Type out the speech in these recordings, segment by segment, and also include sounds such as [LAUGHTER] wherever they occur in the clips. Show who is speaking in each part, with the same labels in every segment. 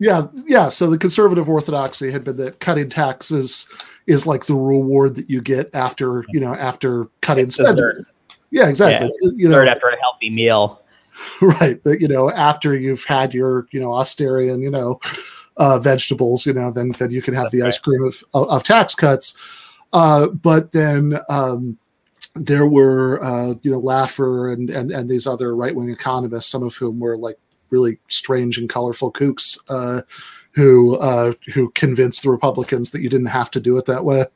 Speaker 1: Yeah, yeah. So the conservative orthodoxy had been that cutting taxes is like the reward that you get after you know after cutting
Speaker 2: It's
Speaker 1: spending.
Speaker 2: dessert.
Speaker 1: Yeah, exactly.
Speaker 2: Yeah,
Speaker 1: It's, you know,
Speaker 2: after a healthy meal. [LAUGHS]
Speaker 1: right that you know after you've had your you know austerian you know uh vegetables you know then then you can have
Speaker 2: That's
Speaker 1: the
Speaker 2: right.
Speaker 1: ice cream of, of, of tax cuts uh but then um there were uh you know laffer and and and these other right-wing economists some of whom were like really strange and colorful kooks uh who uh who convinced the republicans that you didn't have to do it that way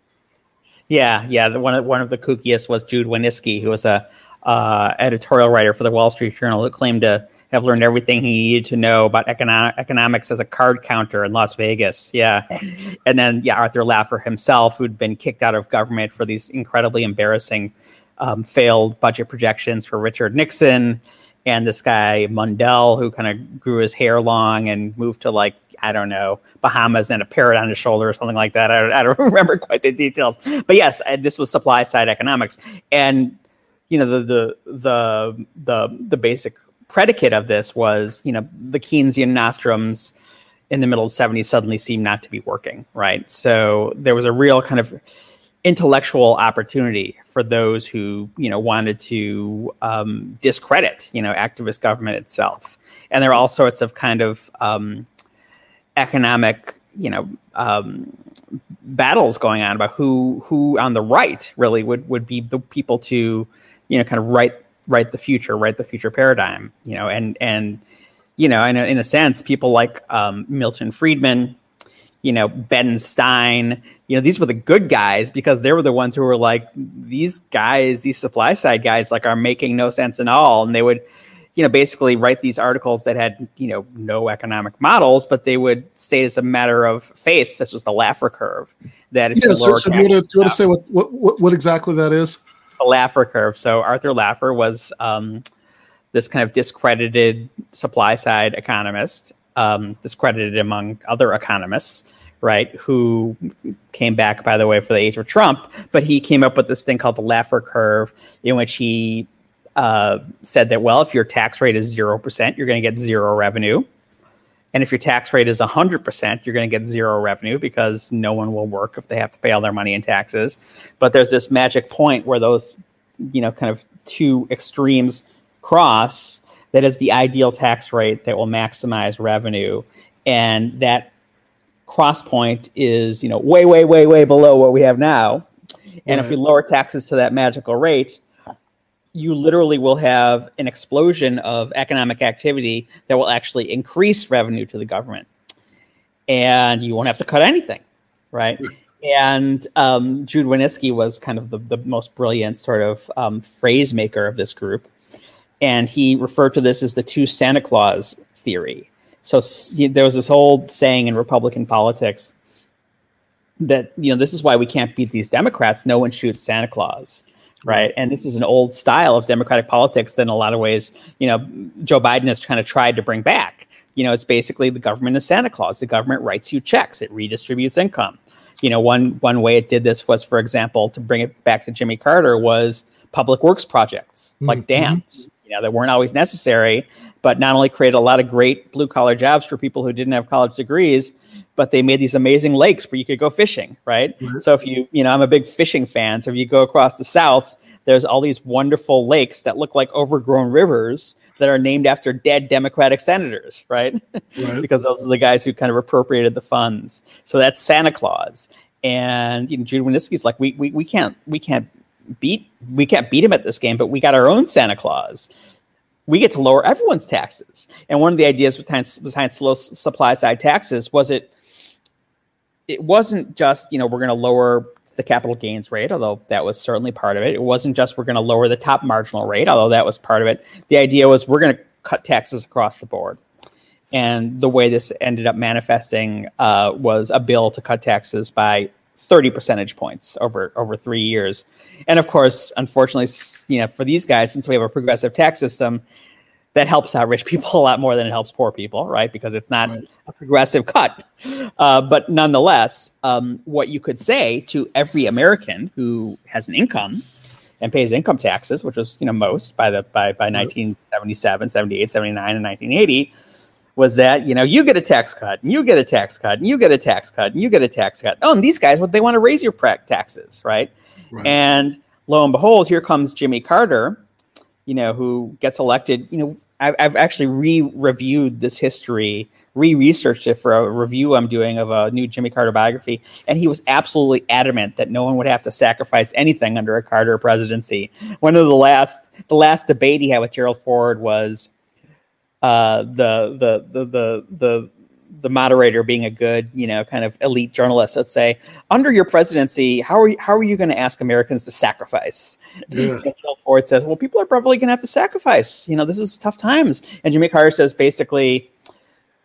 Speaker 2: Yeah, yeah. The, one of one of the kookiest was Jude Wanniski, who was a uh, editorial writer for the Wall Street Journal, who claimed to have learned everything he needed to know about econo- economics as a card counter in Las Vegas. Yeah, [LAUGHS] and then yeah, Arthur Laffer himself, who'd been kicked out of government for these incredibly embarrassing um, failed budget projections for Richard Nixon, and this guy Mundell, who kind of grew his hair long and moved to like I don't know Bahamas and a parrot on his shoulder or something like that. I don't, I don't [LAUGHS] remember quite the details, but yes, uh, this was supply side economics, and you know the the the the the basic predicate of this was you know the Keynesian nostrums in the middle of the 70s suddenly seemed not to be working right? So there was a real kind of intellectual opportunity for those who you know wanted to um, discredit you know activist government itself. And there are all sorts of kind of um, economic you know um, battles going on about who who on the right really would would be the people to you know kind of write write the future write the future paradigm you know. And and you know in a, in a sense people like um, milton friedman you know ben stein you know these were the good guys because they were the ones who were like these guys these supply side guys like are making no sense at all. And they would you know basically write these articles that had you know no economic models but they would say as a matter of faith. This was the laffer curve that if
Speaker 1: yeah
Speaker 2: you
Speaker 1: so, so do you want to
Speaker 2: taxes
Speaker 1: do you want
Speaker 2: now-
Speaker 1: to say what, what what what exactly that is?
Speaker 2: The Laffer curve. So Arthur Laffer was um, this kind of discredited supply side economist, um, discredited among other economists, right? Who came back, by the way, for the age of Trump. But he came up with this thing called the Laffer curve, in which he uh, said that well, if your tax rate is zero percent, you're going to get zero revenue. And if your tax rate is 100%, you're going to get zero revenue because no one will work if they have to pay all their money in taxes. But there's this magic point where those, you know, kind of two extremes cross that is the ideal tax rate that will maximize revenue. And that cross point is, you know, way, way, way, way below what we have now. And if we lower taxes to that magical rate, you literally will have an explosion of economic activity that will actually increase revenue to the government. And you won't have to cut anything, right? [LAUGHS] And um, Jude Wanniski was kind of the, the most brilliant sort of um, phrase maker of this group. And he referred to this as the two Santa Claus theory. So there was this old saying in Republican politics that, you know, this is why we can't beat these Democrats. No one shoots Santa Claus right? And this is an old style of Democratic politics that, in a lot of ways, you know, Joe Biden has kind of tried to bring back. You know, it's basically the government is Santa Claus. The government writes you checks. It redistributes income. You know, one one way it did this was, for example, to bring it back to Jimmy Carter, was public works projects like
Speaker 1: Mhm.
Speaker 2: dams. You know, that weren't always necessary, but not only created a lot of great blue collar jobs for people who didn't have college degrees, but they made these amazing lakes where you could go fishing, right?
Speaker 1: Right.
Speaker 2: So if you, you know, I'm a big fishing fan. So if you go across the South, there's all these wonderful lakes that look like overgrown rivers that are named after dead Democratic senators, right?
Speaker 1: Right. [LAUGHS]
Speaker 2: because those are the guys who kind of appropriated the funds. So that's Santa Claus. And you know, Jude Wanniski's like, we, we, we can't we can't beat we can't beat him at this game, but we got our own Santa Claus. We get to lower everyone's taxes. And one of the ideas behind behind slow supply side taxes was it it wasn't just you know we're going to lower the capital gains rate, although that was certainly part of it. It wasn't just we're going to lower the top marginal rate, although that was part of it. The idea was we're going to cut taxes across the board. And the way this ended up manifesting uh, was a bill to cut taxes by 30 percentage points over over three years. And of course, unfortunately, you know, for these guys, since we have a progressive tax system, that helps out rich [LAUGHS] people a lot more than it helps poor people, right? Because it's not
Speaker 1: Right.
Speaker 2: a progressive cut. Uh, but nonetheless, um, what you could say to every American who has an income and pays income taxes, which was you know most by the by by 1977, 78, 79, and 1980, was that you know you get a tax cut and you get a tax cut and you get a tax cut and you get a tax cut. Oh, and these guys, what they want to raise your taxes, right? right? And lo and behold, here comes Jimmy Carter, you know, who gets elected. You know, I've, I've actually re-reviewed this history, re-researched it for a review I'm doing of a new Jimmy Carter biography, and he was absolutely adamant that no one would have to sacrifice anything under a Carter presidency. One of the last, the last debate he had with Gerald Ford was uh, the, the the the the the moderator being a good, you know, kind of elite journalist, let's say, under your presidency, how are you, how are you going to ask Americans to sacrifice? Yeah. And Ford says, well, people are probably going to have to sacrifice. You know, this is tough times. And Jimmy Carter says basically,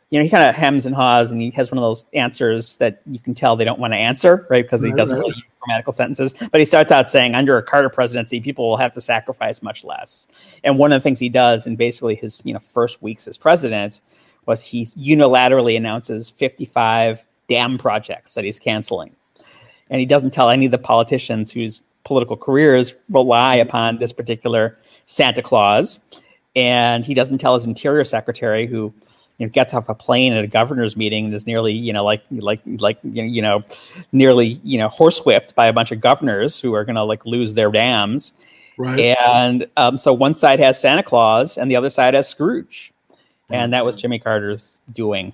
Speaker 2: you know, he kind of hems and haws, and he has one of those answers that you can tell they don't want to answer, right? Because he doesn't really use grammatical sentences. But he starts out saying, under a Carter presidency, people will have to sacrifice much less. And one of the things he does in basically his, you know, first weeks as president was he unilaterally announces 55 dam projects that he's canceling. And he doesn't tell any of the politicians whose political careers rely upon this particular Santa Claus. And he doesn't tell his interior secretary who you know, gets off a plane at a governor's meeting and is nearly, you know, like, like, like, you know, nearly, you know, horsewhipped by a bunch of governors who are going to like lose their dams. Right. And um, so one side has Santa Claus and the other side has Scrooge and that was Jimmy Carter's doing.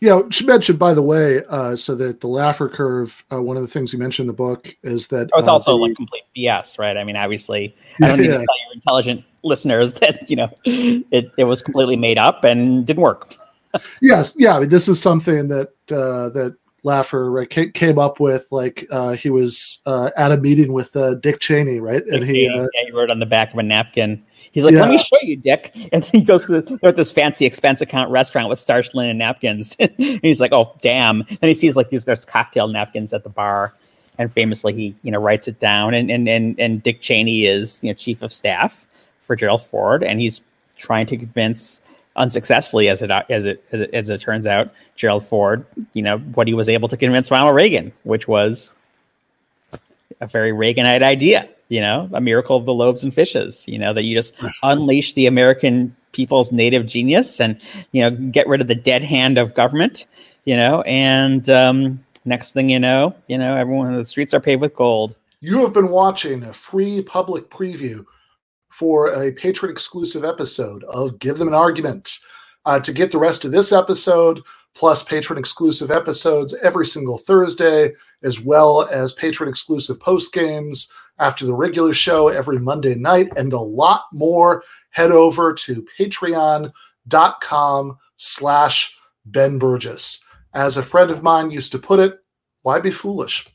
Speaker 1: Yeah, she mentioned, by the way, uh, so that the Laffer curve. Uh, one of the things you mentioned in the book is that
Speaker 2: oh, it's uh, also the, like complete BS, right? I mean, obviously, I don't need to tell your intelligent listeners [LAUGHS] that you know it, it was completely made up and didn't work. [LAUGHS]
Speaker 1: yes, yeah. I mean, this is something that uh, that Laffer right, came up with. Like uh, he was uh, at a meeting with uh, Dick Cheney, right?
Speaker 2: And he, uh, yeah, he wrote on the back of a napkin. He's like, yeah. "Let me show you, Dick." [LAUGHS] And he goes to the, at this fancy expense account restaurant with starched linen napkins. and he's like, "Oh, damn!" And he sees like these there's cocktail napkins at the bar, and famously he you know writes it down. And and and and Dick Cheney is you know chief of staff for Gerald Ford, and he's trying to convince unsuccessfully as it as it as it, as it turns out Gerald Ford you know what he was able to convince Ronald Reagan which was a very Reaganite idea you know a miracle of the loaves and fishes you know that you just [LAUGHS] unleash the American people's native genius and you know get rid of the dead hand of government you know and um, next thing you know you know everyone the streets are paved with gold.
Speaker 1: You have been watching a free public preview for a patron exclusive episode of Give Them an Argument. Uh, to get the rest of this episode, plus patron exclusive episodes every single Thursday, as well as patron exclusive post games after the regular show every Monday night, and a lot more, head over to patreon.com slash Ben Burgess. As a friend of mine used to put it, why be foolish?